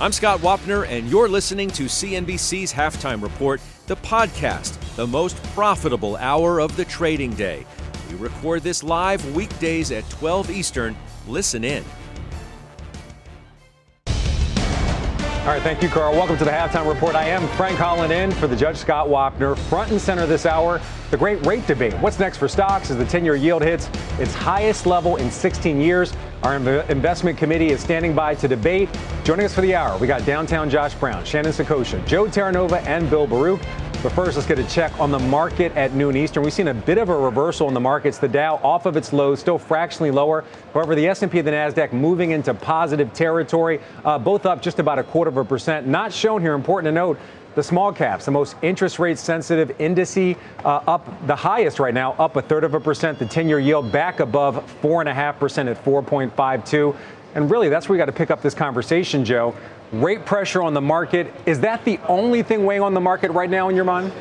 I'm Scott Wapner, and you're listening to CNBC's Halftime Report, the podcast, the most profitable hour of the trading day. We record this live weekdays at 12 Eastern. Listen in. All right, thank you, Carl. Welcome to the Halftime Report. I am Frank Holland in for the Judge Scott Wapner. Front and center this hour, the great rate debate. What's next for stocks as the 10 year yield hits its highest level in 16 years? Our investment committee is standing by to debate. Joining us for the hour, we got downtown Josh Brown, Shannon Saccocia, Joe Terranova, and Bill Baruch. But first, let's get a check on the market at noon Eastern. We've seen a bit of a reversal in the markets. The Dow off of its lows, still fractionally lower. However, the S&P and the Nasdaq moving into positive territory, uh, both up just about a quarter of a percent. Not shown here. Important to note. The small caps, the most interest rate sensitive indice, uh, up the highest right now, up a third of a percent. The 10 year yield back above 4.5% at 4.52. And really, that's where we got to pick up this conversation, Joe rate pressure on the market. Is that the only thing weighing on the market right now in your mind?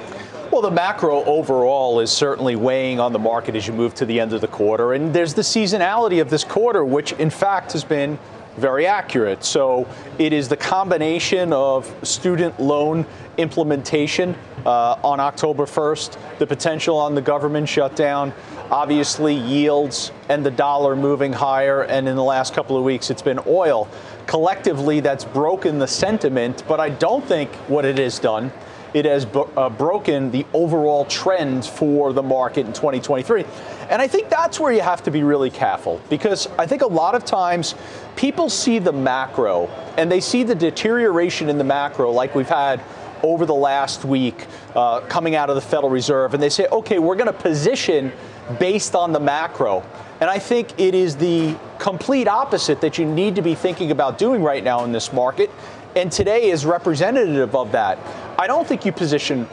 Well, the macro overall is certainly weighing on the market as you move to the end of the quarter. And there's the seasonality of this quarter, which in fact has been very accurate. So it is the combination of student loan implementation uh, on October 1st, the potential on the government shutdown, obviously yields and the dollar moving higher. And in the last couple of weeks, it's been oil collectively that's broken the sentiment, but I don't think what it has done, it has uh, broken the overall trend for the market in 2023. And I think that's where you have to be really careful because I think a lot of times people see the macro and they see the deterioration in the macro like we've had over the last week uh, coming out of the Federal Reserve, and they say, okay, we're going to position based on the macro. And I think it is the complete opposite that you need to be thinking about doing right now in this market. And today is representative of that. I don't think you position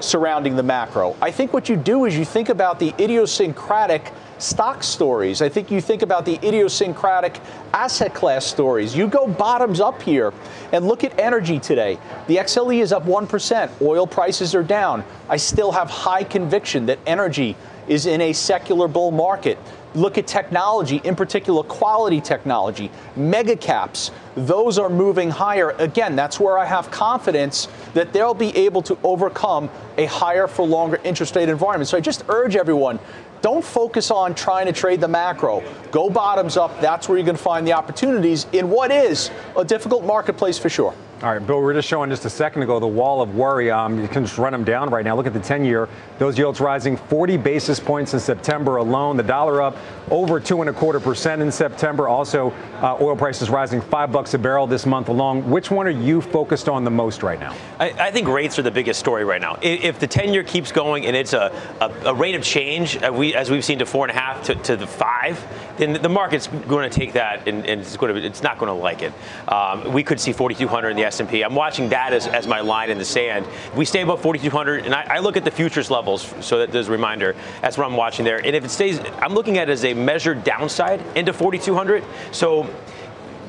surrounding the macro. I think what you do is you think about the idiosyncratic stock stories. I think you think about the idiosyncratic asset class stories. You go bottoms up here and look at energy today. The XLE is up 1%. Oil prices are down. I still have high conviction that energy is in a secular bull market. Look at technology, in particular quality technology, mega caps. Those are moving higher. Again, that's where I have confidence that they'll be able to overcome a higher for longer interest rate environment. So I just urge everyone don't focus on trying to trade the macro. Go bottoms up. That's where you're going to find the opportunities in what is a difficult marketplace for sure. All right, Bill, we are just showing just a second ago the wall of worry. Um, you can just run them down right now. Look at the 10 year. Those yields rising 40 basis points in September alone. The dollar up over two and a quarter percent in September. Also, uh, oil prices rising five bucks a barrel this month alone. Which one are you focused on the most right now? I, I think rates are the biggest story right now. If, the 10 year keeps going and it's a, a, a rate of change, uh, we, as we've seen to four and a half to, to the five, then the market's going to take that and, and it's, to, it's not going to like it. Um, we could see 4,200 in the S&P. I'm watching that as, as my line in the sand. We stay above 4,200, and I, I, look at the futures levels, so that there's a reminder. That's what I'm watching there. And if it stays, I'm looking at it as a measured downside into 4,200. So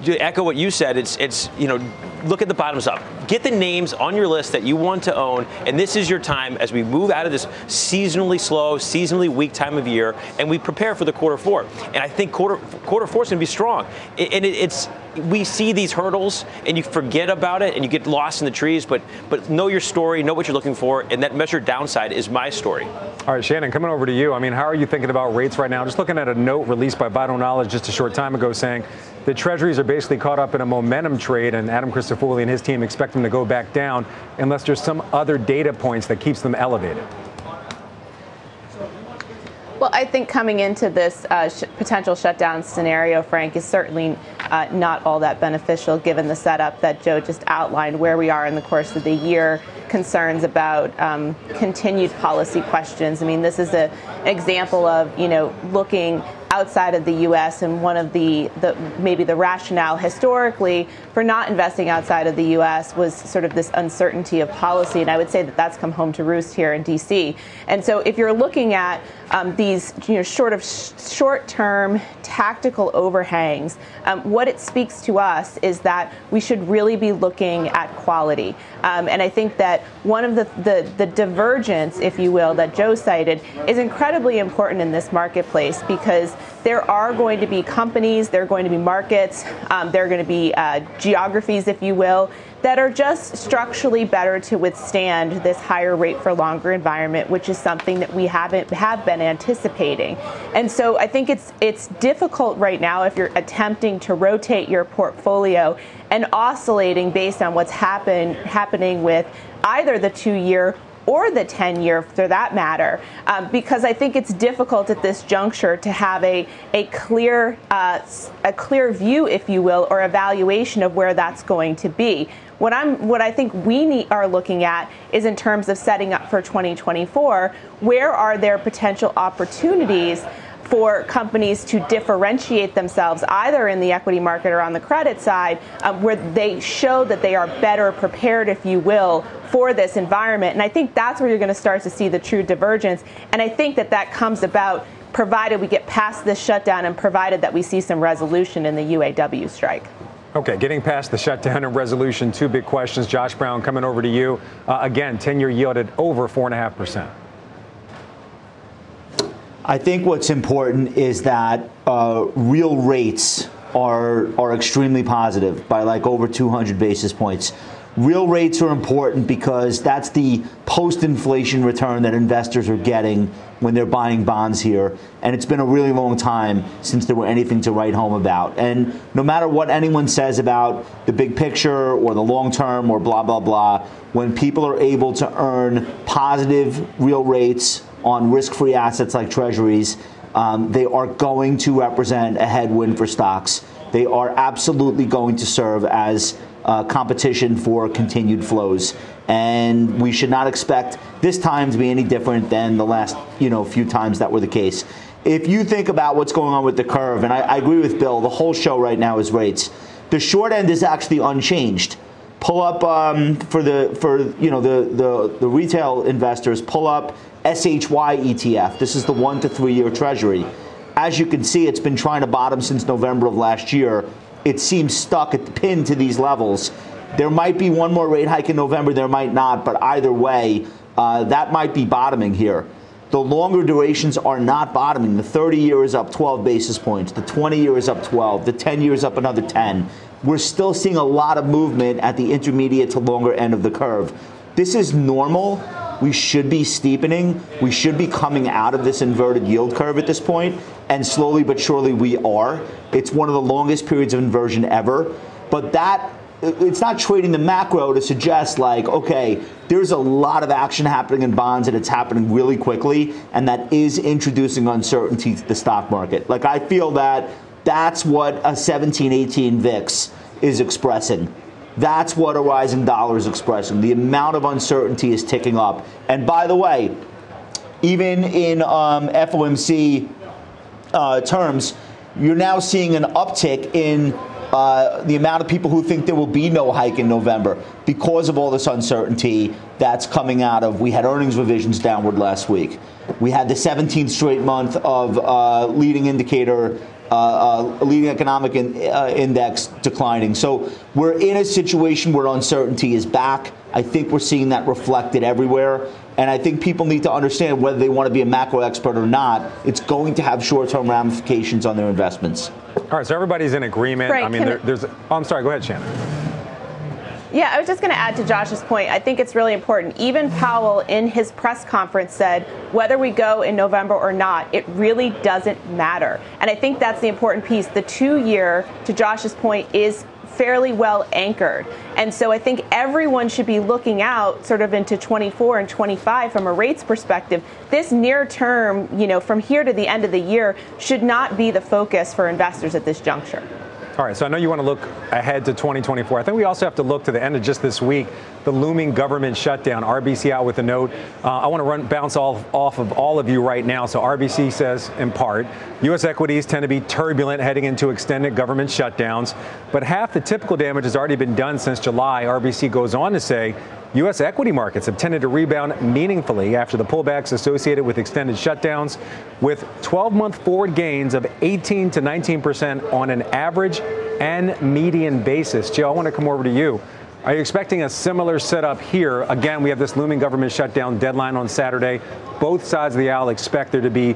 to echo what you said, it's it's you know look at the bottoms up. Get the names on your list that you want to own, and this is your time as we move out of this seasonally slow, seasonally weak time of year, and we prepare for the quarter four. And I think quarter quarter four is going to be strong. And it's we see these hurdles and you forget about it and you get lost in the trees, but but know your story, know what you're looking for, and that measured downside is my story. All right, Shannon, coming over to you. I mean, how are you thinking about rates right now? Just looking at a note released by Vital Knowledge just a short time ago saying the treasuries are basically caught up in a momentum trade, and Adam Crisafulli and his team expect them to go back down unless there's some other data points that keeps them elevated. Well, I think coming into this uh, sh- potential shutdown scenario, Frank, is certainly uh, not all that beneficial given the setup that Joe just outlined, where we are in the course of the year concerns about um, continued policy questions. I mean, this is a, an example of you know looking outside of the U.S. and one of the, the maybe the rationale historically for not investing outside of the U.S. was sort of this uncertainty of policy, and I would say that that's come home to roost here in D.C. And so if you're looking at um, these you know of sh- short-term tactical overhangs, um, what it speaks to us is that we should really be looking at quality. Um, and I think that one of the, the the divergence, if you will, that Joe cited is incredibly important in this marketplace because there are going to be companies, there are going to be markets, um, there are going to be uh, geographies, if you will, that are just structurally better to withstand this higher rate for longer environment, which is something that we haven't have been anticipating. And so I think it's it's difficult right now if you're attempting to rotate your portfolio and oscillating based on what's happen, happening with either the two year or the 10 year for that matter, um, because I think it's difficult at this juncture to have a, a clear uh, a clear view, if you will, or evaluation of where that's going to be. What I'm what I think we need, are looking at is in terms of setting up for 2024, where are there potential opportunities for companies to differentiate themselves either in the equity market or on the credit side, um, where they show that they are better prepared, if you will, for this environment. And I think that's where you're going to start to see the true divergence. And I think that that comes about provided we get past this shutdown and provided that we see some resolution in the UAW strike. Okay, getting past the shutdown and resolution, two big questions. Josh Brown, coming over to you. Uh, again, 10 year yield at over 4.5%. I think what's important is that uh, real rates are are extremely positive by like over 200 basis points. Real rates are important because that's the post-inflation return that investors are getting when they're buying bonds here. And it's been a really long time since there were anything to write home about. And no matter what anyone says about the big picture or the long term or blah, blah, blah, when people are able to earn positive real rates on risk free assets like treasuries, um, they are going to represent a headwind for stocks. They are absolutely going to serve as uh, competition for continued flows. And we should not expect this time to be any different than the last you know few times that were the case. If you think about what's going on with the curve, and I, I agree with Bill, the whole show right now is rates. The short end is actually unchanged pull up um, for the for you know the, the the retail investors pull up SHY ETF. This is the one to three year Treasury. As you can see, it's been trying to bottom since November of last year. It seems stuck at the pin to these levels. There might be one more rate hike in November. There might not, but either way, uh, that might be bottoming here. The longer durations are not bottoming. The 30 year is up 12 basis points. The 20 year is up 12. The 10 year is up another 10. We're still seeing a lot of movement at the intermediate to longer end of the curve. This is normal. We should be steepening. We should be coming out of this inverted yield curve at this point, and slowly but surely we are. It's one of the longest periods of inversion ever. But that it's not trading the macro to suggest like okay there's a lot of action happening in bonds and it's happening really quickly and that is introducing uncertainty to the stock market like i feel that that's what a 17 18 vix is expressing that's what a rising dollar is expressing the amount of uncertainty is ticking up and by the way even in um, fomc uh, terms you're now seeing an uptick in uh, the amount of people who think there will be no hike in November because of all this uncertainty that's coming out of. We had earnings revisions downward last week. We had the 17th straight month of uh, leading indicator, leading economic in, uh, index declining. So we're in a situation where uncertainty is back. I think we're seeing that reflected everywhere. And I think people need to understand whether they want to be a macro expert or not, it's going to have short term ramifications on their investments. All right, so everybody's in agreement. Frank, I mean, there, there's. Oh, I'm sorry. Go ahead, Shannon. Yeah, I was just going to add to Josh's point. I think it's really important. Even Powell in his press conference said whether we go in November or not, it really doesn't matter. And I think that's the important piece. The two year, to Josh's point, is fairly well anchored. And so I think everyone should be looking out sort of into 24 and 25 from a rates perspective. This near term, you know, from here to the end of the year should not be the focus for investors at this juncture. All right, so I know you want to look ahead to 2024. I think we also have to look to the end of just this week, the looming government shutdown. RBC out with a note. Uh, I want to run bounce off, off of all of you right now. So RBC says, in part, U.S. equities tend to be turbulent heading into extended government shutdowns, but half the typical damage has already been done since July. RBC goes on to say U.S. equity markets have tended to rebound meaningfully after the pullbacks associated with extended shutdowns, with 12 month forward gains of 18 to 19 percent on an average and median basis. Joe, I want to come over to you. Are you expecting a similar setup here? Again, we have this looming government shutdown deadline on Saturday. Both sides of the aisle expect there to be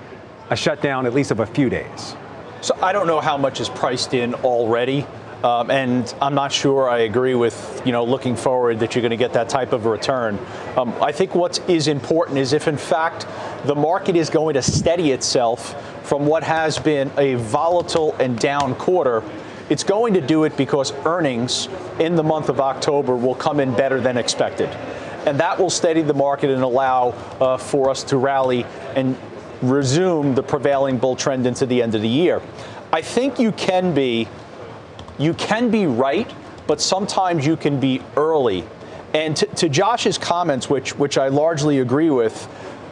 a shutdown at least of a few days. So I don't know how much is priced in already. Um, and I'm not sure I agree with, you know, looking forward that you're going to get that type of return. Um, I think what is important is if, in fact, the market is going to steady itself from what has been a volatile and down quarter, it's going to do it because earnings in the month of October will come in better than expected. And that will steady the market and allow uh, for us to rally and resume the prevailing bull trend into the end of the year. I think you can be you can be right, but sometimes you can be early. And to, to Josh's comments, which which I largely agree with,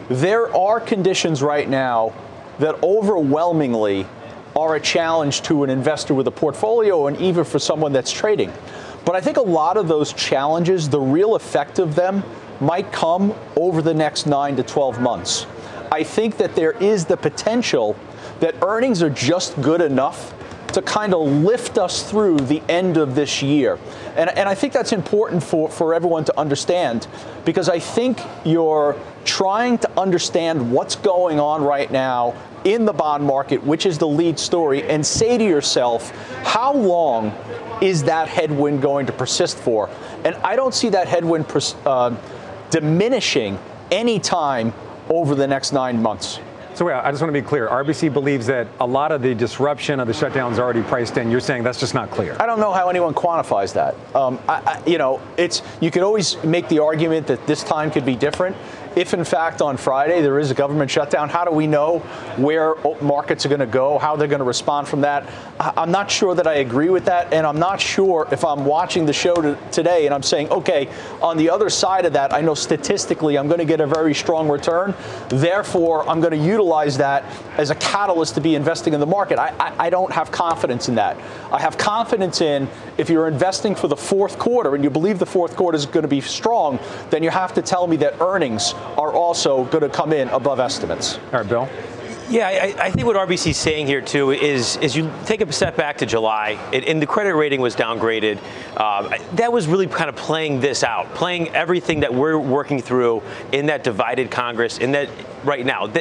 there are conditions right now that overwhelmingly are a challenge to an investor with a portfolio and even for someone that's trading. But I think a lot of those challenges, the real effect of them, might come over the next nine to 12 months. I think that there is the potential that earnings are just good enough to kind of lift us through the end of this year. And, and I think that's important for, for everyone to understand because I think you're trying to understand what's going on right now in the bond market, which is the lead story, and say to yourself, how long is that headwind going to persist for? And I don't see that headwind uh, diminishing anytime over the next nine months. So yeah, I just want to be clear. RBC believes that a lot of the disruption of the shutdown is already priced in. You're saying that's just not clear. I don't know how anyone quantifies that. Um, I, I, you know, it's you could always make the argument that this time could be different if in fact on Friday there is a government shutdown, how do we know where markets are going to go, how they're going to respond from that? I'm not sure that I agree with that, and I'm not sure if I'm watching the show to, today and I'm saying, okay, on the other side of that, I know statistically I'm going to get a very strong return. Therefore, I'm going to utilize that as a catalyst to be investing in the market. I, I, I don't have confidence in that. I have confidence in if you're investing for the fourth quarter and you believe the fourth quarter is going to be strong, then you have to tell me that earnings are also going to come in above estimates. All right, Bill. Yeah, I, I, think what RBC is saying here too is is you take a step back to July, it, and the credit rating was downgraded. Uh, that was really kind of playing this out, playing everything that we're working through in that divided Congress, in that right now.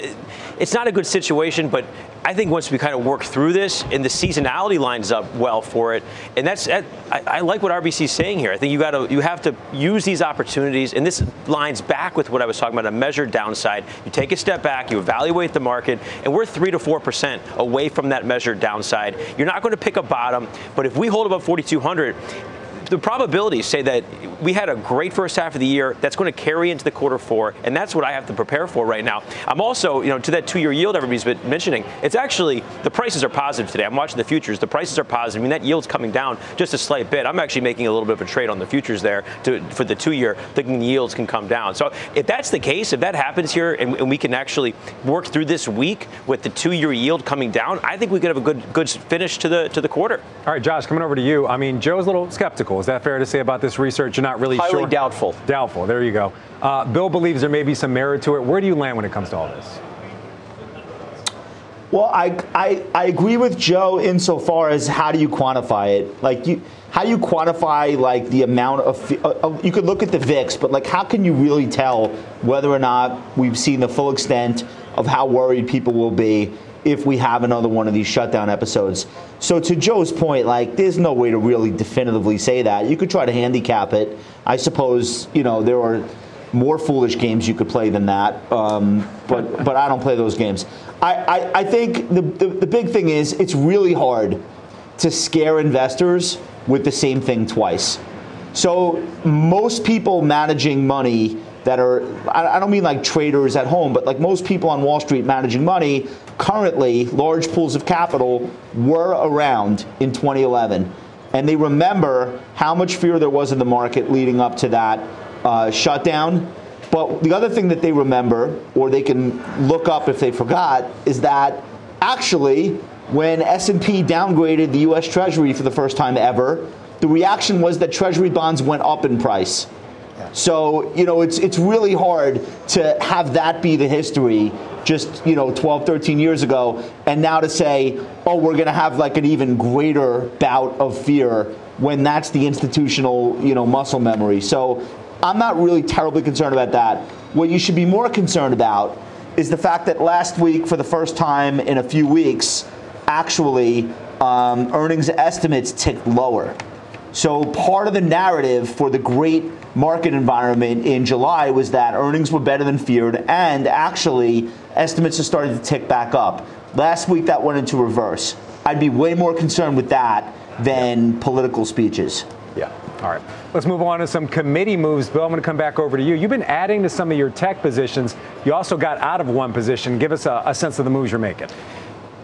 It's not a good situation, but I think once we kind of work through this and the seasonality lines up well for it, and that's I, I like what RBC is saying here. I think you got to you have to use these opportunities, and this lines back with what I was talking about a measured downside. You take a step back, you evaluate the market, and we're three to four percent away from that measured downside. You're not going to pick a bottom, but if we hold above 4,200 the probabilities say that we had a great first half of the year that's going to carry into the quarter four, and that's what I have to prepare for right now. I'm also, you know, to that two-year yield everybody's been mentioning, it's actually the prices are positive today. I'm watching the futures. The prices are positive. I mean, that yield's coming down just a slight bit. I'm actually making a little bit of a trade on the futures there to, for the two-year, thinking yields can come down. So if that's the case, if that happens here, and, and we can actually work through this week with the two-year yield coming down, I think we could have a good good finish to the to the quarter. All right, Josh, coming over to you. I mean, Joe's a little skeptical. Is that fair to say about this research? You're not really Highly sure. doubtful. Doubtful. There you go. Uh, Bill believes there may be some merit to it. Where do you land when it comes to all this? Well, I, I, I agree with Joe insofar as how do you quantify it? Like you, how do you quantify like the amount of, uh, you could look at the VIX, but like how can you really tell whether or not we've seen the full extent of how worried people will be if we have another one of these shutdown episodes. So to Joe's point, like there's no way to really definitively say that. You could try to handicap it. I suppose you know there are more foolish games you could play than that, um, but but I don't play those games. I, I, I think the, the the big thing is it's really hard to scare investors with the same thing twice. So most people managing money that are, I don't mean like traders at home, but like most people on Wall Street managing money, currently large pools of capital were around in 2011. And they remember how much fear there was in the market leading up to that uh, shutdown. But the other thing that they remember, or they can look up if they forgot, is that actually when S&P downgraded the U.S. Treasury for the first time ever, the reaction was that Treasury bonds went up in price. So, you know, it's it's really hard to have that be the history just, you know, 12, 13 years ago and now to say, "Oh, we're going to have like an even greater bout of fear" when that's the institutional, you know, muscle memory. So, I'm not really terribly concerned about that. What you should be more concerned about is the fact that last week for the first time in a few weeks, actually um, earnings estimates ticked lower. So part of the narrative for the great market environment in July was that earnings were better than feared, and actually estimates are starting to tick back up. Last week that went into reverse. I'd be way more concerned with that than political speeches. Yeah. All right. Let's move on to some committee moves. Bill, I'm going to come back over to you. You've been adding to some of your tech positions. You also got out of one position. Give us a, a sense of the moves you're making.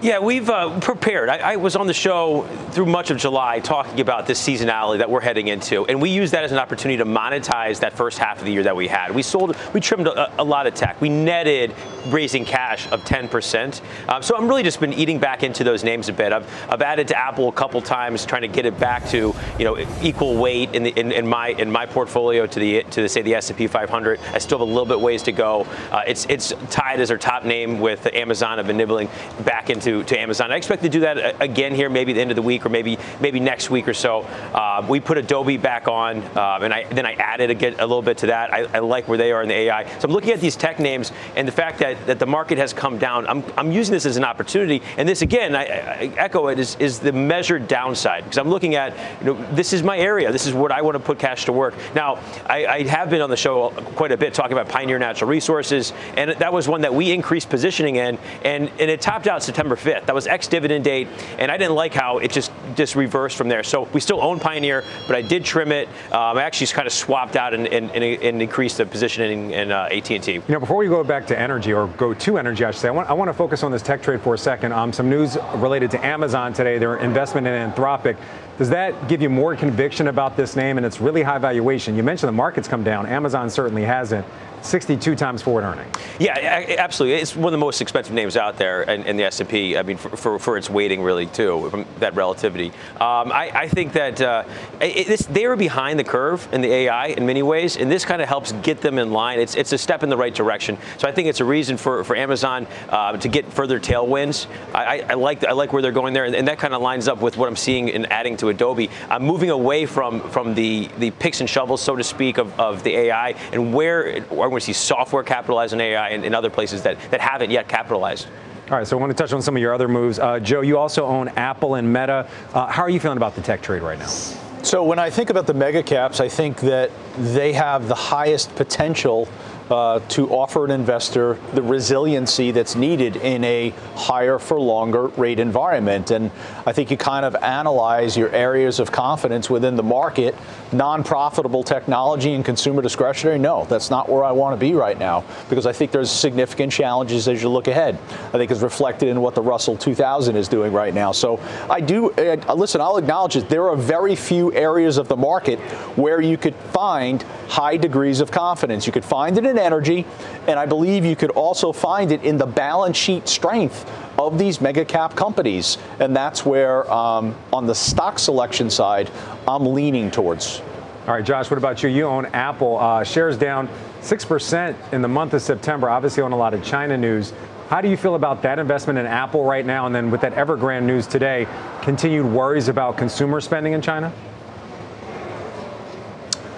Yeah, we've uh, prepared. I, I, was on the show through much of July talking about this seasonality that we're heading into, and we used that as an opportunity to monetize that first half of the year that we had. We sold, we trimmed a, a lot of tech. We netted raising cash of 10%. Um, so I'm really just been eating back into those names a bit. I've, I've added to Apple a couple times, trying to get it back to you know equal weight in, the, in, in my in my portfolio to the to the, say the S&P 500. I still have a little bit ways to go. Uh, it's it's tied as our top name with Amazon. I've been nibbling back into to, Amazon. I expect to do that uh, again here, maybe the end of the week or maybe maybe next week or so. Uh, we put Adobe back on, uh, and I, then I added a, a little bit to that. I, I, like where they are in the AI. So I'm looking at these tech names and the fact that, that the market has come down. I'm, I'm using this as an opportunity, and this again, I, I echo it, is, is the measured downside because I'm looking at you know this is my area. This is what I want to put cash to work. Now I, I have been on the show quite a bit talking about Pioneer Natural Resources, and that was one that we increased positioning in, and, and it topped out September 5th. That was ex-dividend date, and I didn't like how it just just reversed from there. So we still own Pioneer, but I did trim it. Um, I actually just kind of swapped out and, and, and increased the positioning in uh, AT&T. You know, before we go back to energy or go to energy, I should say, I want, I want to focus on this tech trade for a second. Um, some news related to Amazon today, their investment in Anthropic. Does that give you more conviction about this name and its really high valuation? You mentioned the market's come down. Amazon certainly hasn't. 62 times forward earning. Yeah, absolutely. It's one of the most expensive names out there in, the S&P. I mean, for, for, for, its weighting, really, too, that relativity. Um, I, I, think that uh, it, this, they were behind the curve in the AI in many ways, and this kind of helps get them in line. It's, it's a step in the right direction. So I think it's a reason for, for Amazon uh, to get further tailwinds. I, I, like I like where they're going there, and, and that kind of lines up with what I'm seeing in adding to Adobe. I'm moving away from from the the picks and shovels, so to speak, of, of the AI, and where are we see software capitalize on AI and, and other places that, that haven't yet capitalized. All right, so I want to touch on some of your other moves. Uh, Joe, you also own Apple and Meta. Uh, how are you feeling about the tech trade right now? So when I think about the mega caps, I think that they have the highest potential uh, to offer an investor the resiliency that's needed in a higher for longer rate environment. And I think you kind of analyze your areas of confidence within the market. Non profitable technology and consumer discretionary, no, that's not where I want to be right now because I think there's significant challenges as you look ahead. I think it's reflected in what the Russell 2000 is doing right now. So I do, uh, listen, I'll acknowledge it. There are very few areas of the market where you could find high degrees of confidence. You could find it in energy, and I believe you could also find it in the balance sheet strength of these mega cap companies. And that's where, um, on the stock selection side, I'm leaning towards. All right, Josh, what about you? You own Apple. Uh, shares down 6% in the month of September. Obviously, on a lot of China news. How do you feel about that investment in Apple right now? And then with that Evergrande news today, continued worries about consumer spending in China?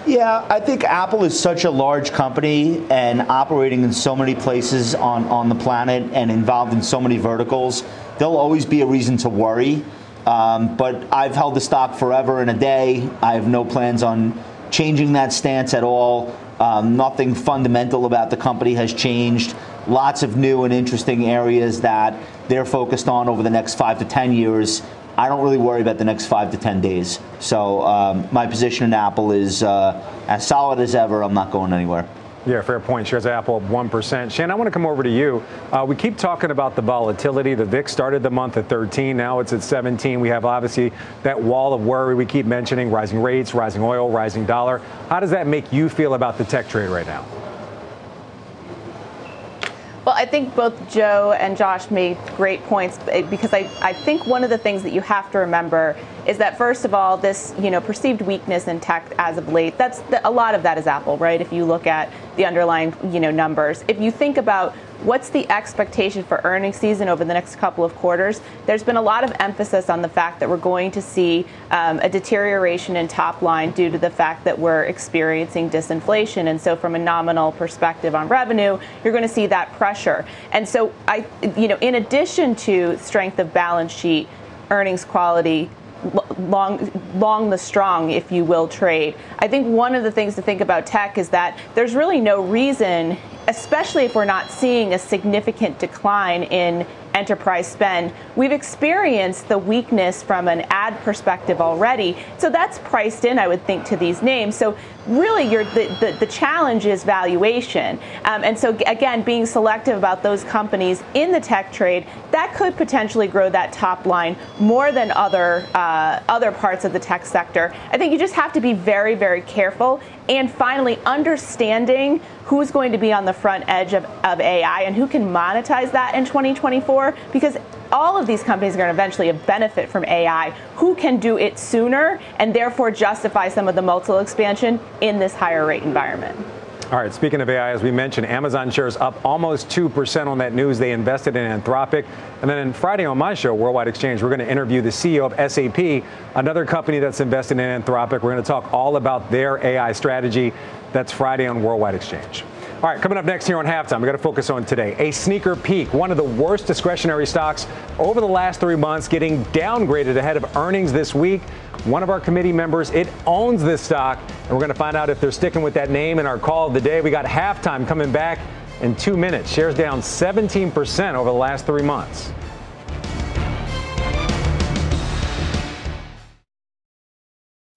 Yeah, I think Apple is such a large company and operating in so many places on, on the planet and involved in so many verticals. There'll always be a reason to worry. Um, but I've held the stock forever and a day. I have no plans on changing that stance at all. Um, nothing fundamental about the company has changed. Lots of new and interesting areas that they're focused on over the next five to 10 years I don't really worry about the next five to 10 days. So um, my position in Apple is uh, as solid as ever. I'm not going anywhere. Yeah, fair point. Shares Apple up 1%. Shannon, I want to come over to you. Uh, we keep talking about the volatility. The VIX started the month at 13. Now it's at 17. We have obviously that wall of worry we keep mentioning rising rates, rising oil, rising dollar. How does that make you feel about the tech trade right now? Well, I think both Joe and Josh made great points because I, I think one of the things that you have to remember is that first of all, this you know perceived weakness in tech as of late. That's a lot of that is Apple, right? If you look at the underlying you know numbers, if you think about what's the expectation for earnings season over the next couple of quarters? There's been a lot of emphasis on the fact that we're going to see um, a deterioration in top line due to the fact that we're experiencing disinflation. And so, from a nominal perspective on revenue, you're going to see that pressure. And so, I, you know, in addition to strength of balance sheet, earnings quality, long, long the strong, if you will, trade. I think one of the things to think about tech is that there's really no reason, especially if we're not seeing a significant decline in enterprise spend. We've experienced the weakness from an ad perspective already. So that's priced in, I would think, to these names. So really, the, the, the, challenge is valuation. Um, and so, again, being selective about those companies in the tech trade, that could potentially grow that top line more than other, uh, other parts of the tech sector. I think you just have to be very, very careful. And finally, understanding who's going to be on the front edge of, of AI and who can monetize that in 2024 because all of these companies are going to eventually benefit from AI. Who can do it sooner and therefore justify some of the multiple expansion in this higher rate environment? All right, speaking of AI, as we mentioned, Amazon shares up almost 2% on that news. They invested in Anthropic. And then Friday on my show, Worldwide Exchange, we're going to interview the CEO of SAP, another company that's invested in Anthropic. We're going to talk all about their AI strategy. That's Friday on Worldwide Exchange. All right, coming up next here on halftime, we got to focus on today. A sneaker peek, one of the worst discretionary stocks over the last three months, getting downgraded ahead of earnings this week. One of our committee members, it owns this stock, and we're going to find out if they're sticking with that name in our call of the day. We got halftime coming back in two minutes. Shares down 17% over the last three months.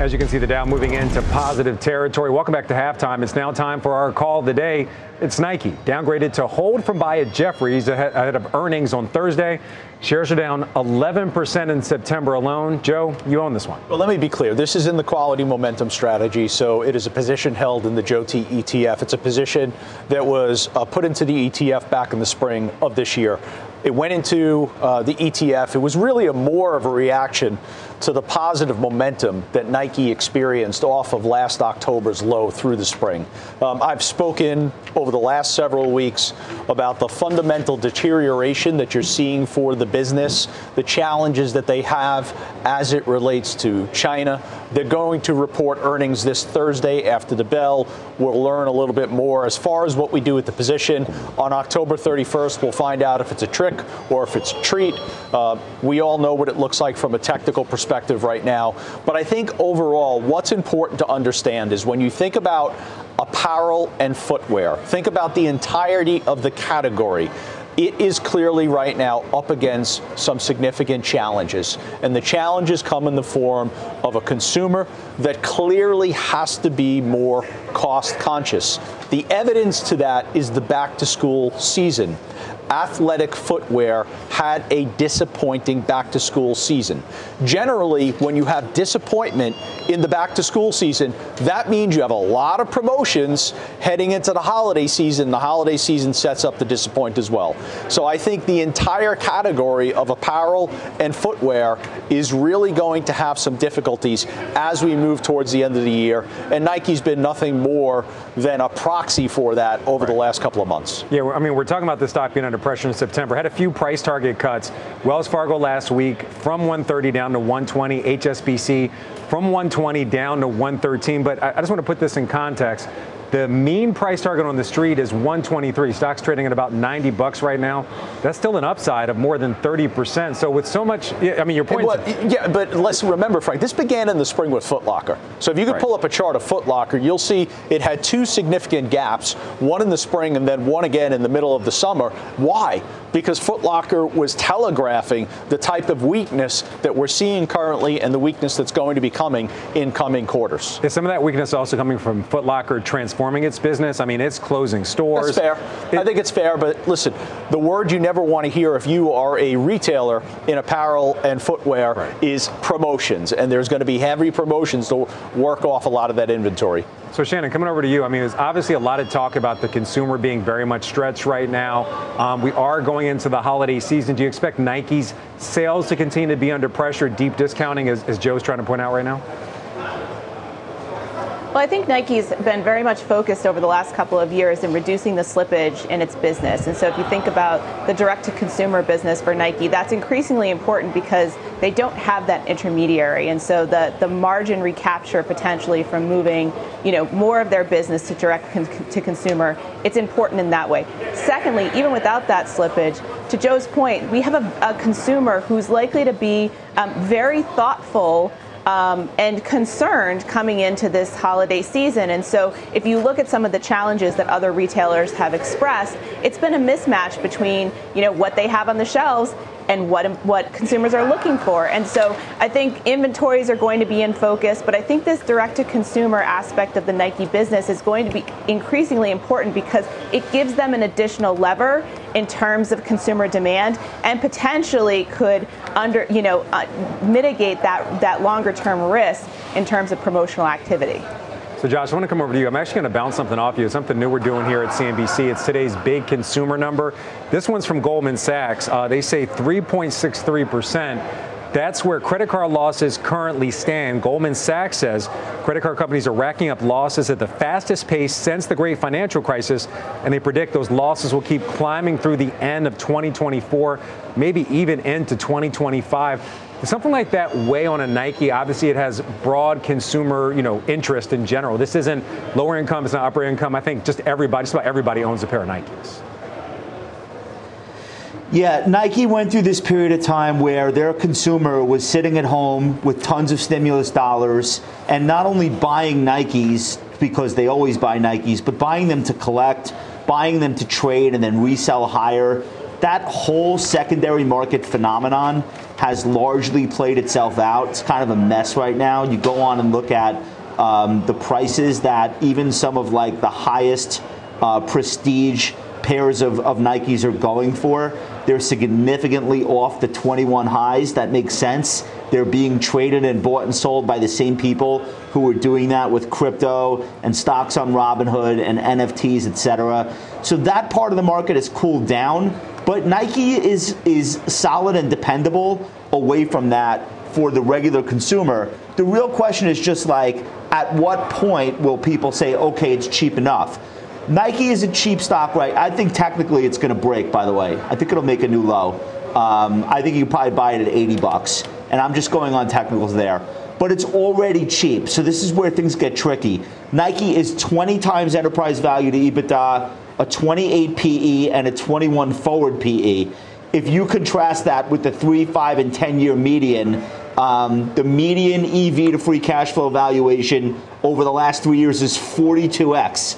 As you can see, the Dow moving into positive territory. Welcome back to halftime. It's now time for our call of the day. It's Nike, downgraded to hold from buy at Jefferies ahead of earnings on Thursday. Shares are down 11% in September alone. Joe, you own this one. Well, let me be clear. This is in the quality momentum strategy, so it is a position held in the JOET ETF. It's a position that was uh, put into the ETF back in the spring of this year. It went into uh, the ETF. It was really a more of a reaction to the positive momentum that Nike experienced off of last October's low through the spring. Um, I've spoken over the last several weeks about the fundamental deterioration that you're seeing for the business, the challenges that they have as it relates to China. They're going to report earnings this Thursday after the bell. We'll learn a little bit more. As far as what we do with the position, on October 31st, we'll find out if it's a trick or if it's a treat. Uh, we all know what it looks like from a technical perspective right now. But I think overall, what's important to understand is when you think about apparel and footwear, think about the entirety of the category it is clearly right now up against some significant challenges. And the challenges come in the form of a consumer that clearly has to be more cost conscious. The evidence to that is the back to school season athletic footwear had a disappointing back to school season. Generally, when you have disappointment in the back to school season, that means you have a lot of promotions heading into the holiday season. The holiday season sets up the disappoint as well. So I think the entire category of apparel and footwear is really going to have some difficulties as we move towards the end of the year. And Nike's been nothing more than a proxy for that over right. the last couple of months. Yeah, I mean, we're talking about the stock being under pressure in September. Had a few price target cuts. Wells Fargo last week from 130 down to 120. HSBC from 120 down to 113. But I just want to put this in context. The mean price target on the street is 123. Stock's trading at about 90 bucks right now. That's still an upside of more than 30%. So with so much, I mean, your point. Well, yeah, but let's remember, Frank, this began in the spring with Footlocker. So if you could right. pull up a chart of Footlocker, you'll see it had two significant gaps, one in the spring and then one again in the middle of the summer. Why? because Footlocker was telegraphing the type of weakness that we're seeing currently and the weakness that's going to be coming in coming quarters. Is some of that weakness also coming from Footlocker transforming its business? I mean, it's closing stores. That's fair. It, I think it's fair, but listen, the word you never want to hear if you are a retailer in apparel and footwear right. is promotions, and there's going to be heavy promotions to work off a lot of that inventory. So, Shannon, coming over to you. I mean, there's obviously a lot of talk about the consumer being very much stretched right now. Um, we are going into the holiday season. Do you expect Nike's sales to continue to be under pressure, deep discounting, as, as Joe's trying to point out right now? Well, I think Nike's been very much focused over the last couple of years in reducing the slippage in its business. And so if you think about the direct to consumer business for Nike, that's increasingly important because they don't have that intermediary. And so the, the margin recapture potentially from moving, you know, more of their business to direct con- to consumer, it's important in that way. Secondly, even without that slippage, to Joe's point, we have a, a consumer who's likely to be um, very thoughtful um, and concerned coming into this holiday season. And so, if you look at some of the challenges that other retailers have expressed, it's been a mismatch between you know what they have on the shelves and what what consumers are looking for. And so I think inventories are going to be in focus, but I think this direct to consumer aspect of the Nike business is going to be increasingly important because it gives them an additional lever in terms of consumer demand and potentially could under you know uh, mitigate that that longer term risk in terms of promotional activity. So, Josh, I want to come over to you. I'm actually going to bounce something off you. Something new we're doing here at CNBC. It's today's big consumer number. This one's from Goldman Sachs. Uh, they say 3.63%. That's where credit card losses currently stand. Goldman Sachs says credit card companies are racking up losses at the fastest pace since the great financial crisis, and they predict those losses will keep climbing through the end of 2024, maybe even into 2025 something like that weigh on a Nike? Obviously, it has broad consumer, you know, interest in general. This isn't lower income; it's not upper income. I think just everybody, just about everybody, owns a pair of Nikes. Yeah, Nike went through this period of time where their consumer was sitting at home with tons of stimulus dollars and not only buying Nikes because they always buy Nikes, but buying them to collect, buying them to trade and then resell higher. That whole secondary market phenomenon has largely played itself out. It's kind of a mess right now. You go on and look at um, the prices that even some of like the highest uh, prestige pairs of, of Nikes are going for. They're significantly off the 21 highs. That makes sense. They're being traded and bought and sold by the same people who are doing that with crypto and stocks on Robinhood and NFTs, etc. So that part of the market has cooled down. But Nike is is solid and dependable away from that for the regular consumer. The real question is just like, at what point will people say, okay, it's cheap enough? Nike is a cheap stock, right? I think technically it's going to break, by the way. I think it'll make a new low. Um, I think you can probably buy it at 80 bucks. And I'm just going on technicals there. But it's already cheap. So this is where things get tricky. Nike is 20 times enterprise value to EBITDA, a 28 PE, and a 21 forward PE. If you contrast that with the 3, 5, and 10 year median, um, the median EV to free cash flow valuation over the last three years is 42x.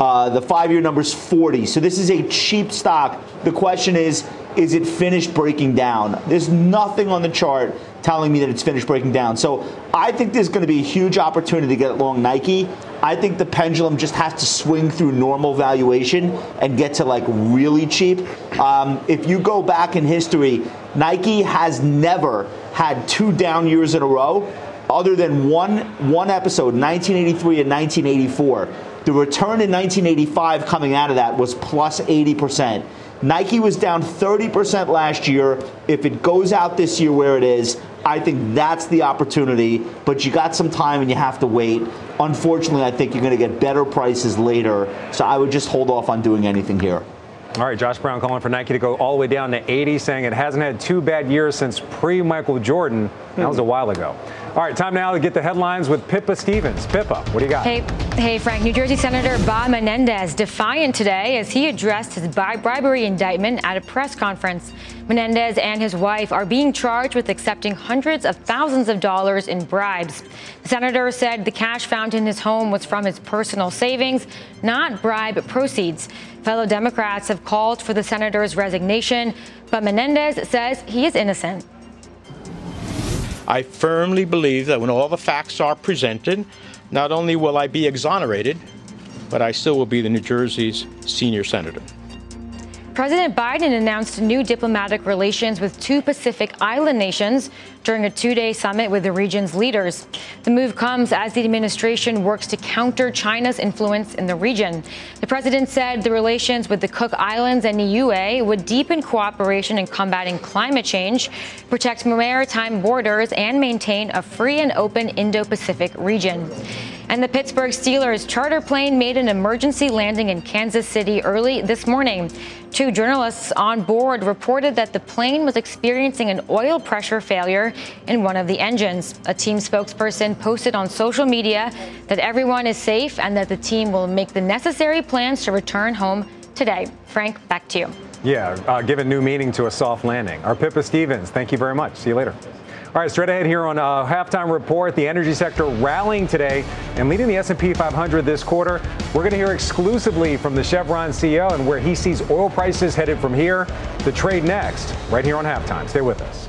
Uh, the five year number is 40. So this is a cheap stock. The question is, is it finished breaking down? There's nothing on the chart telling me that it's finished breaking down. So I think there's going to be a huge opportunity to get long Nike. I think the pendulum just has to swing through normal valuation and get to like really cheap. Um, if you go back in history, Nike has never had two down years in a row, other than one one episode, 1983 and 1984. The return in 1985 coming out of that was plus plus 80 percent. Nike was down 30% last year. If it goes out this year where it is, I think that's the opportunity, but you got some time and you have to wait. Unfortunately, I think you're going to get better prices later, so I would just hold off on doing anything here. All right, Josh Brown calling for Nike to go all the way down to 80, saying it hasn't had two bad years since pre Michael Jordan. That was a while ago. All right, time now to get the headlines with Pippa Stevens. Pippa, what do you got? Hey, hey, Frank. New Jersey Senator Bob Menendez defiant today as he addressed his bribery indictment at a press conference. Menendez and his wife are being charged with accepting hundreds of thousands of dollars in bribes. The senator said the cash found in his home was from his personal savings, not bribe proceeds. Fellow Democrats have called for the senator's resignation, but Menendez says he is innocent. I firmly believe that when all the facts are presented, not only will I be exonerated, but I still will be the New Jersey's senior senator. President Biden announced new diplomatic relations with two Pacific Island nations during a two day summit with the region's leaders. The move comes as the administration works to counter China's influence in the region. The president said the relations with the Cook Islands and the Niue would deepen cooperation in combating climate change, protect maritime borders, and maintain a free and open Indo Pacific region. And the Pittsburgh Steelers charter plane made an emergency landing in Kansas City early this morning. Two journalists on board reported that the plane was experiencing an oil pressure failure in one of the engines. A team spokesperson posted on social media that everyone is safe and that the team will make the necessary plans to return home today. Frank, back to you. Yeah, uh, new meaning to a soft landing. Our Pippa Stevens, thank you very much. See you later. All right, straight ahead here on uh, halftime report, the energy sector rallying today and leading the S&P 500 this quarter. We're going to hear exclusively from the Chevron CEO and where he sees oil prices headed from here. The trade next, right here on halftime. Stay with us.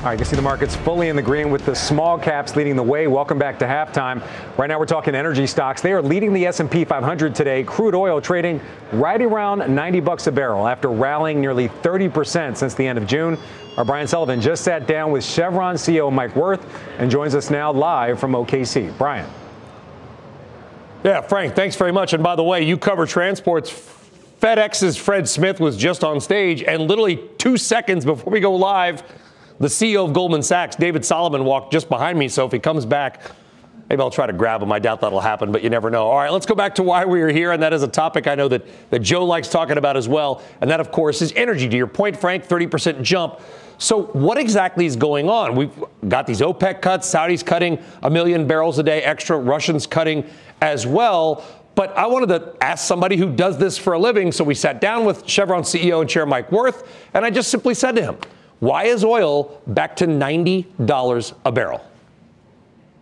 All right, you see the markets fully in the green with the small caps leading the way. Welcome back to halftime. Right now we're talking energy stocks. They are leading the S&P 500 today. Crude oil trading right around 90 bucks a barrel after rallying nearly 30% since the end of June. Our Brian Sullivan just sat down with Chevron CEO Mike Wirth and joins us now live from OKC. Brian. Yeah, Frank, thanks very much. And by the way, you cover transports. FedEx's Fred Smith was just on stage, and literally two seconds before we go live, the CEO of Goldman Sachs, David Solomon, walked just behind me. So if he comes back, maybe I'll try to grab him. I doubt that'll happen, but you never know. All right, let's go back to why we are here. And that is a topic I know that, that Joe likes talking about as well. And that, of course, is energy. To your point, Frank, 30% jump. So, what exactly is going on? We've got these OPEC cuts, Saudis cutting a million barrels a day extra, Russians cutting as well. But I wanted to ask somebody who does this for a living. So we sat down with Chevron CEO and Chair Mike Wirth, and I just simply said to him, why is oil back to $90 a barrel?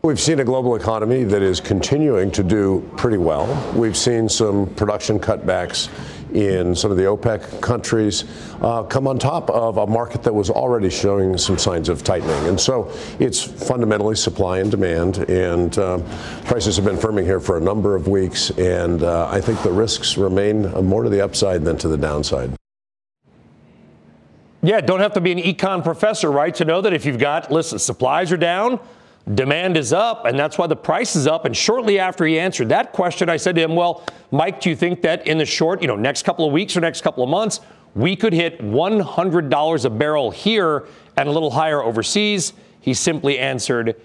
We've seen a global economy that is continuing to do pretty well. We've seen some production cutbacks in some of the OPEC countries uh, come on top of a market that was already showing some signs of tightening. And so it's fundamentally supply and demand, and uh, prices have been firming here for a number of weeks. And uh, I think the risks remain more to the upside than to the downside. Yeah, don't have to be an econ professor, right, to know that if you've got, listen, supplies are down, demand is up, and that's why the price is up. And shortly after he answered that question, I said to him, Well, Mike, do you think that in the short, you know, next couple of weeks or next couple of months, we could hit $100 a barrel here and a little higher overseas? He simply answered,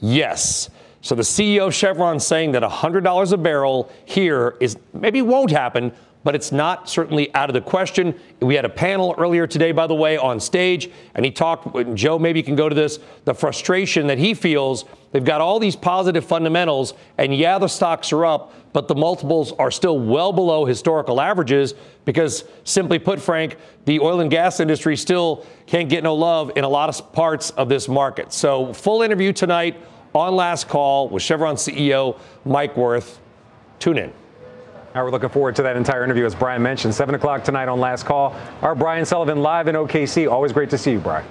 Yes. So the CEO of Chevron saying that $100 a barrel here is maybe won't happen, but it's not certainly out of the question. We had a panel earlier today, by the way, on stage, and he talked, and Joe maybe you can go to this, the frustration that he feels. They've got all these positive fundamentals, and yeah, the stocks are up, but the multiples are still well below historical averages because, simply put, Frank, the oil and gas industry still can't get no love in a lot of parts of this market. So, full interview tonight on Last Call with Chevron CEO Mike Wirth. Tune in. Now we're looking forward to that entire interview, as Brian mentioned. 7 o'clock tonight on Last Call. Our Brian Sullivan live in OKC. Always great to see you, Brian.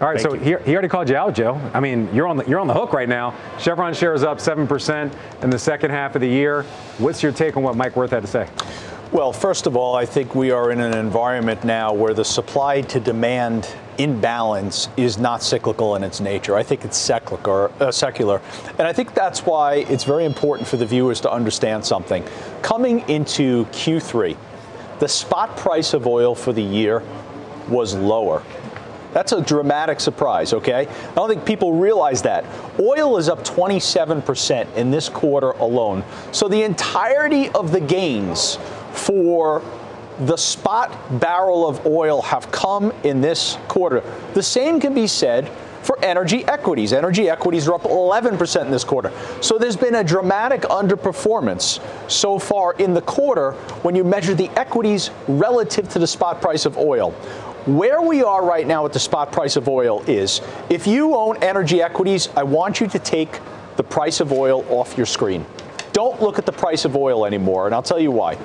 All right, Thank so he, he already called you out, Joe. I mean, you're on the, you're on the hook right now. Chevron shares up 7% in the second half of the year. What's your take on what Mike Wirth had to say? Well, first of all, I think we are in an environment now where the supply to demand imbalance is not cyclical in its nature. I think it's secular, uh, secular. And I think that's why it's very important for the viewers to understand something. Coming into Q3, the spot price of oil for the year was lower. That's a dramatic surprise, okay? I don't think people realize that. Oil is up 27% in this quarter alone. So the entirety of the gains for the spot barrel of oil have come in this quarter. The same can be said for energy equities. Energy equities are up 11% in this quarter. So there's been a dramatic underperformance so far in the quarter when you measure the equities relative to the spot price of oil. Where we are right now with the spot price of oil is if you own energy equities, I want you to take the price of oil off your screen. Don't look at the price of oil anymore, and I'll tell you why.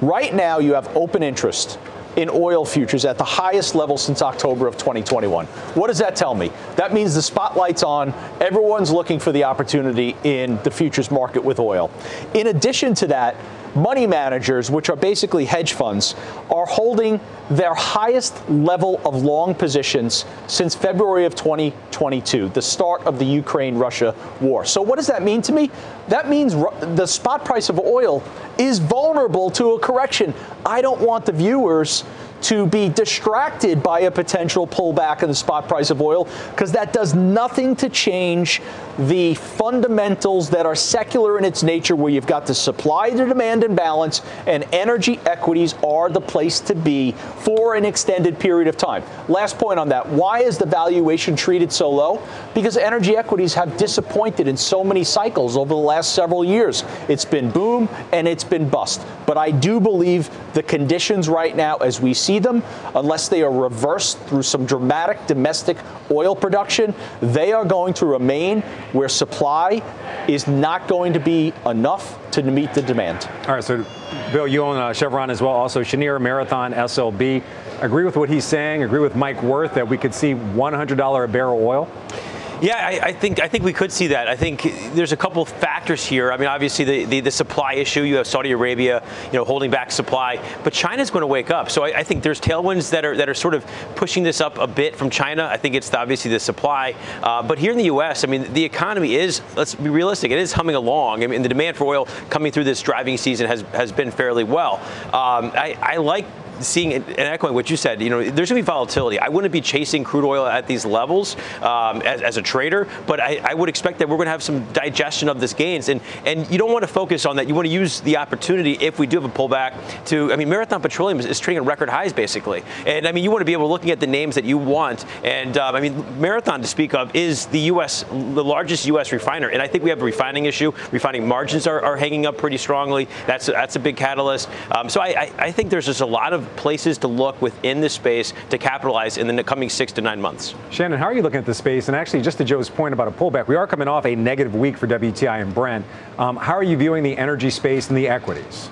Right now, you have open interest in oil futures at the highest level since October of 2021. What does that tell me? That means the spotlight's on. Everyone's looking for the opportunity in the futures market with oil. In addition to that, money managers, which are basically hedge funds, are holding their highest level of long positions since February of 2022, the start of the Ukraine Russia war. So, what does that mean to me? That means the spot price of oil is vulnerable to a correction. I don't want the viewers to be distracted by a potential pullback in the spot price of oil because that does nothing to change the fundamentals that are secular in its nature, where you've got the supply to demand imbalance, and energy equities are the place to be for an extended period of time. Last point on that why is the valuation treated so low? Because energy equities have disappointed in so many cycles over the last several years. It's been boom and it's been bust. But I do believe the conditions right now, as we see them, unless they are reversed through some dramatic domestic oil production, they are going to remain where supply is not going to be enough to meet the demand. All right, so Bill, you own uh, Chevron as well, also Cheniere, Marathon, SLB. Agree with what he's saying? Agree with Mike Wirth that we could see $100 a barrel oil? Yeah, I, I, think I think we could see that. I think there's a couple factors here. I mean, obviously the, the, the, supply issue. You have Saudi Arabia, you know, holding back supply, but China's going to wake up. So I, I, think there's tailwinds that are that are sort of pushing this up a bit from China. I think it's the, obviously the supply, uh, but here in the U.S., I mean, the economy is. Let's be realistic. It is humming along. I mean, the demand for oil coming through this driving season has has been fairly well. Um, I, I like seeing and echoing what you said, you know, there's going to be volatility. I wouldn't be chasing crude oil at these levels um, as, as, a trader, but I, I would expect that we're going to have some digestion of this gains, and and you don't want to focus on that. You want to use the opportunity if we do have a pullback to. I mean, Marathon Petroleum is, is trading at record highs basically, and I mean, you want to be able to looking at the names that you want, and um, I mean, Marathon to speak of is the U.S. the largest U.S. refiner, and I think we have a refining issue. Refining margins are, are hanging up pretty strongly. That's that's a big catalyst. Um, so I, I, I think there's just a lot of places to look within the space to capitalize in the coming six to nine months. Shannon, how are you looking at the space? And actually, just to Joe's point about a pullback, we are coming off a negative week for WTI and Brent. Um, how are you viewing the energy space and the equities?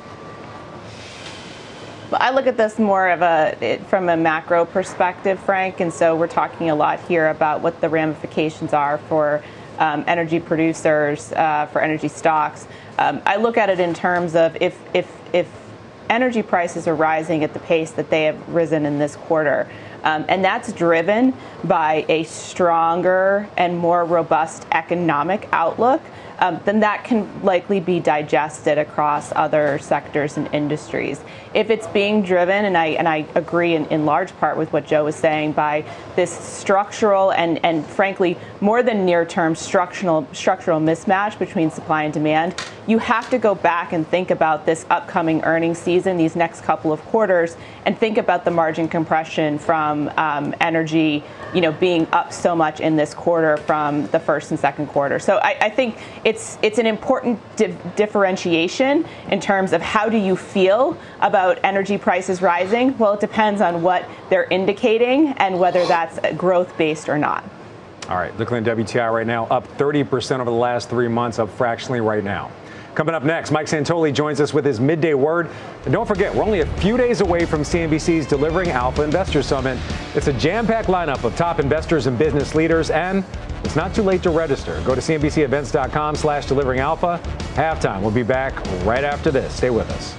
I look at this more of a it, from a macro perspective, Frank, and so we're talking a lot here about what the ramifications are for um, energy producers, uh, for energy stocks. Um, I look at it in terms of if if if energy prices are rising at the pace that they have risen in this quarter. Um, and that's driven by a stronger and more robust economic outlook um, then that can likely be digested across other sectors and industries. If it's being driven, and I and I agree in, in large part with what Joe was saying, by this structural and and frankly more than near-term structural structural mismatch between supply and demand, you have to go back and think about this upcoming earnings season, these next couple of quarters, and think about the margin compression from um, energy, you know, being up so much in this quarter from the first and second quarter. So I, I think it's it's an important di- differentiation in terms of how do you feel about energy prices rising. Well, it depends on what they're indicating and whether that's growth based or not. All right, looking at WTI right now, up 30% over the last three months, up fractionally right now. Coming up next, Mike Santoli joins us with his midday word. And don't forget, we're only a few days away from CNBC's Delivering Alpha Investor Summit. It's a jam packed lineup of top investors and business leaders, and it's not too late to register. Go to CNBCevents.com slash delivering alpha. Halftime. We'll be back right after this. Stay with us.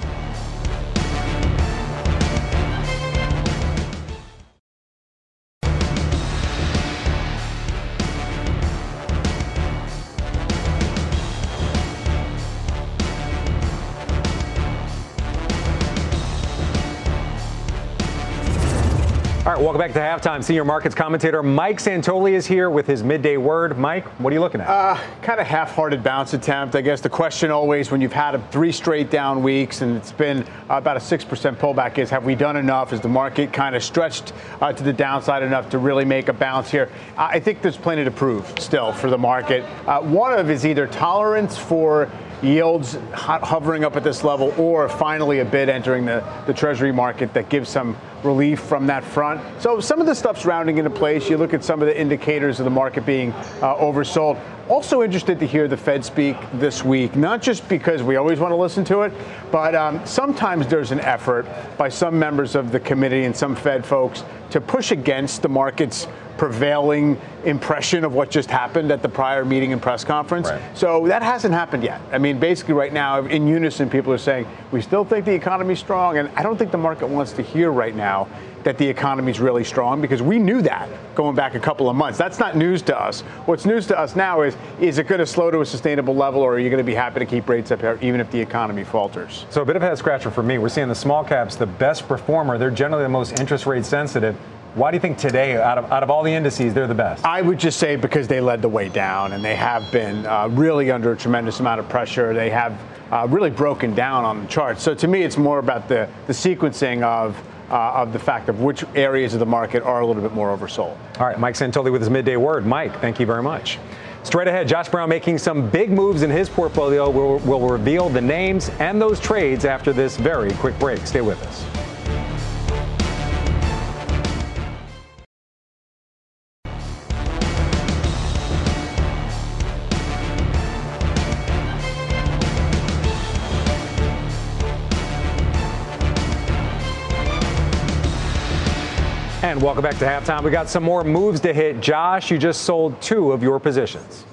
Right, welcome back to halftime. Senior markets commentator Mike Santoli is here with his midday word. Mike, what are you looking at? Uh, kind of half-hearted bounce attempt. I guess the question always, when you've had three straight down weeks and it's been about a six percent pullback, is have we done enough? Is the market kind of stretched uh, to the downside enough to really make a bounce here? I think there's plenty to prove still for the market. Uh, one of is either tolerance for yields hovering up at this level, or finally a bid entering the, the Treasury market that gives some relief from that front. So some of the stuff's rounding into place. You look at some of the indicators of the market being uh, oversold. Also interested to hear the Fed speak this week, not just because we always want to listen to it, but um, sometimes there's an effort by some members of the committee and some Fed folks to push against the market's prevailing impression of what just happened at the prior meeting and press conference. Right. So that hasn't happened yet. I mean, basically, right now, in unison, people are saying we still think the economy's strong, and I don't think the market wants to hear right now that the economy's really strong because we knew that going back a couple of months. That's not news to us. What's news to us now is is it going to slow to a sustainable level or are you going to be happy to keep rates up here even if the economy falters? So a bit of a head scratcher for me. We're seeing the small caps, the best performer. They're generally the most interest rate sensitive. Why do you think today, out of, out of all the indices, they're the best? I would just say because they led the way down and they have been uh, really under a tremendous amount of pressure. They have uh, really broken down on the charts. So to me, it's more about the, the sequencing of uh, of the fact of which areas of the market are a little bit more oversold. All right, Mike Santoli with his midday word. Mike, thank you very much. Straight ahead, Josh Brown making some big moves in his portfolio. We'll, we'll reveal the names and those trades after this very quick break. Stay with us. Welcome back to halftime. We got some more moves to hit. Josh, you just sold two of your positions.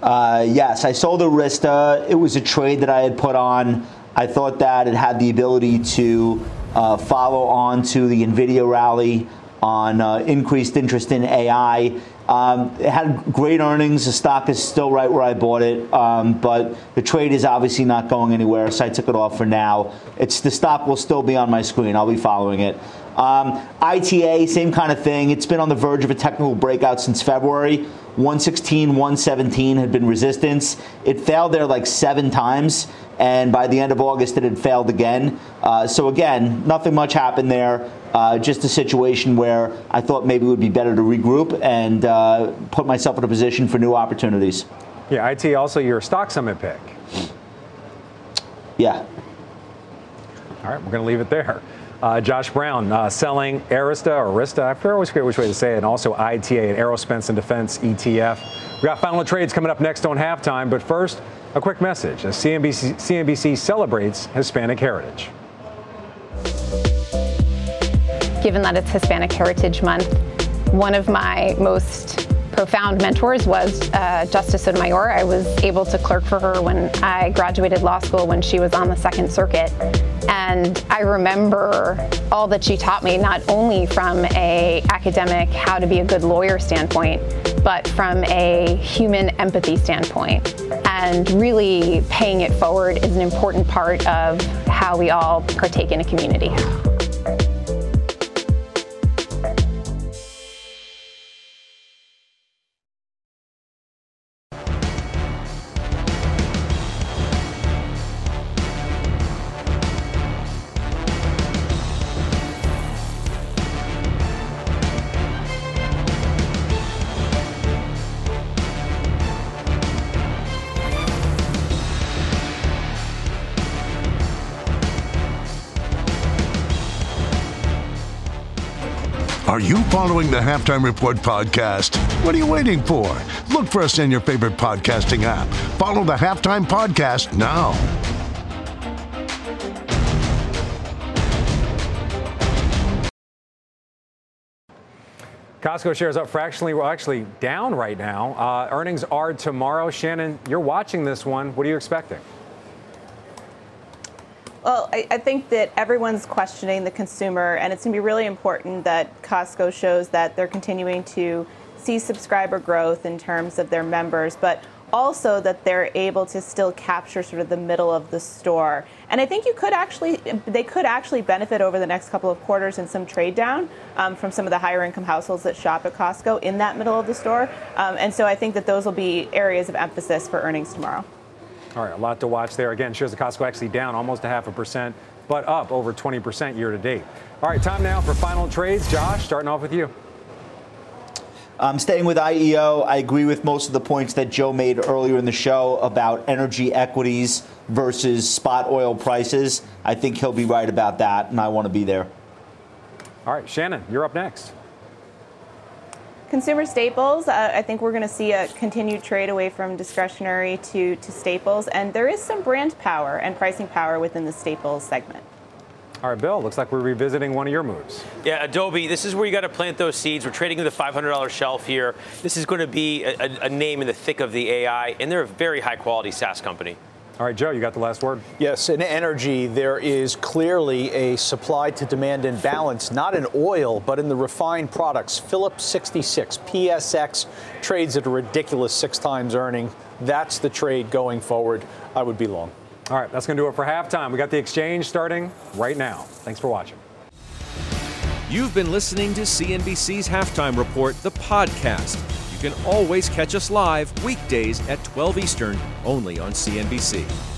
Uh, yes, I sold Arista. It was a trade that I had put on. I thought that it had the ability to uh, follow on to the NVIDIA rally on uh, increased interest in AI. Um, it had great earnings. The stock is still right where I bought it, um, but the trade is obviously not going anywhere, so I took it off for now. It's the stock will still be on my screen. I'll be following it. Um, ITA, same kind of thing. It's been on the verge of a technical breakout since February. 116, 117 had been resistance. It failed there like seven times, and by the end of August, it had failed again. Uh, so again, nothing much happened there. Uh, just a situation where I thought maybe it would be better to regroup and uh, put myself in a position for new opportunities. Yeah, IT also your stock summit pick. Yeah. All right, we're going to leave it there. Uh, Josh Brown uh, selling Arista Arista, I always forget which way to say it, and also ITA and Aerospace and Defense ETF. We got final trades coming up next on halftime, but first, a quick message as CNBC, CNBC celebrates Hispanic Heritage. Given that it's Hispanic Heritage Month, one of my most profound mentors was uh, Justice Sotomayor. I was able to clerk for her when I graduated law school when she was on the Second Circuit. And I remember all that she taught me, not only from a academic, how to be a good lawyer standpoint, but from a human empathy standpoint. And really paying it forward is an important part of how we all partake in a community. Following the Halftime Report podcast? What are you waiting for? Look for us in your favorite podcasting app. Follow the Halftime Podcast now. Costco shares up fractionally. Well, actually down right now. Uh, earnings are tomorrow. Shannon, you're watching this one. What are you expecting? Well, I, I, think that everyone's questioning the consumer, and it's going to be really important that Costco shows that they're continuing to see subscriber growth in terms of their members, but also that they're able to still capture sort of the middle of the store. And I think you could actually, they could actually benefit over the next couple of quarters in some trade down um, from some of the higher income households that shop at Costco in that middle of the store. Um, and so I think that those will be areas of emphasis for earnings tomorrow. All right, a lot to watch there. Again, shares of Costco actually down almost a half a percent, but up over 20% year to date. All right, time now for final trades. Josh, starting off with you. I'm staying with IEO. I agree with most of the points that Joe made earlier in the show about energy equities versus spot oil prices. I think he'll be right about that, and I want to be there. All right, Shannon, you're up next. Consumer staples, uh, I think we're going to see a continued trade away from discretionary to, to staples, and there is some brand power and pricing power within the staples segment. All right, Bill, looks like we're revisiting one of your moves. Yeah, Adobe, this is where you got to plant those seeds. We're trading in the $500 shelf here. This is going to be a, a, a name in the thick of the AI, and they're a very high quality SaaS company. All right, Joe, you got the last word. Yes, in energy, there is clearly a supply to demand imbalance, not in oil, but in the refined products. Phillips 66, PSX trades at a ridiculous six times earning. That's the trade going forward. I would be long. All right, that's going to do it for halftime. We got the exchange starting right now. Thanks for watching. You've been listening to CNBC's Halftime Report, the podcast. You can always catch us live weekdays at 12 Eastern, only on CNBC.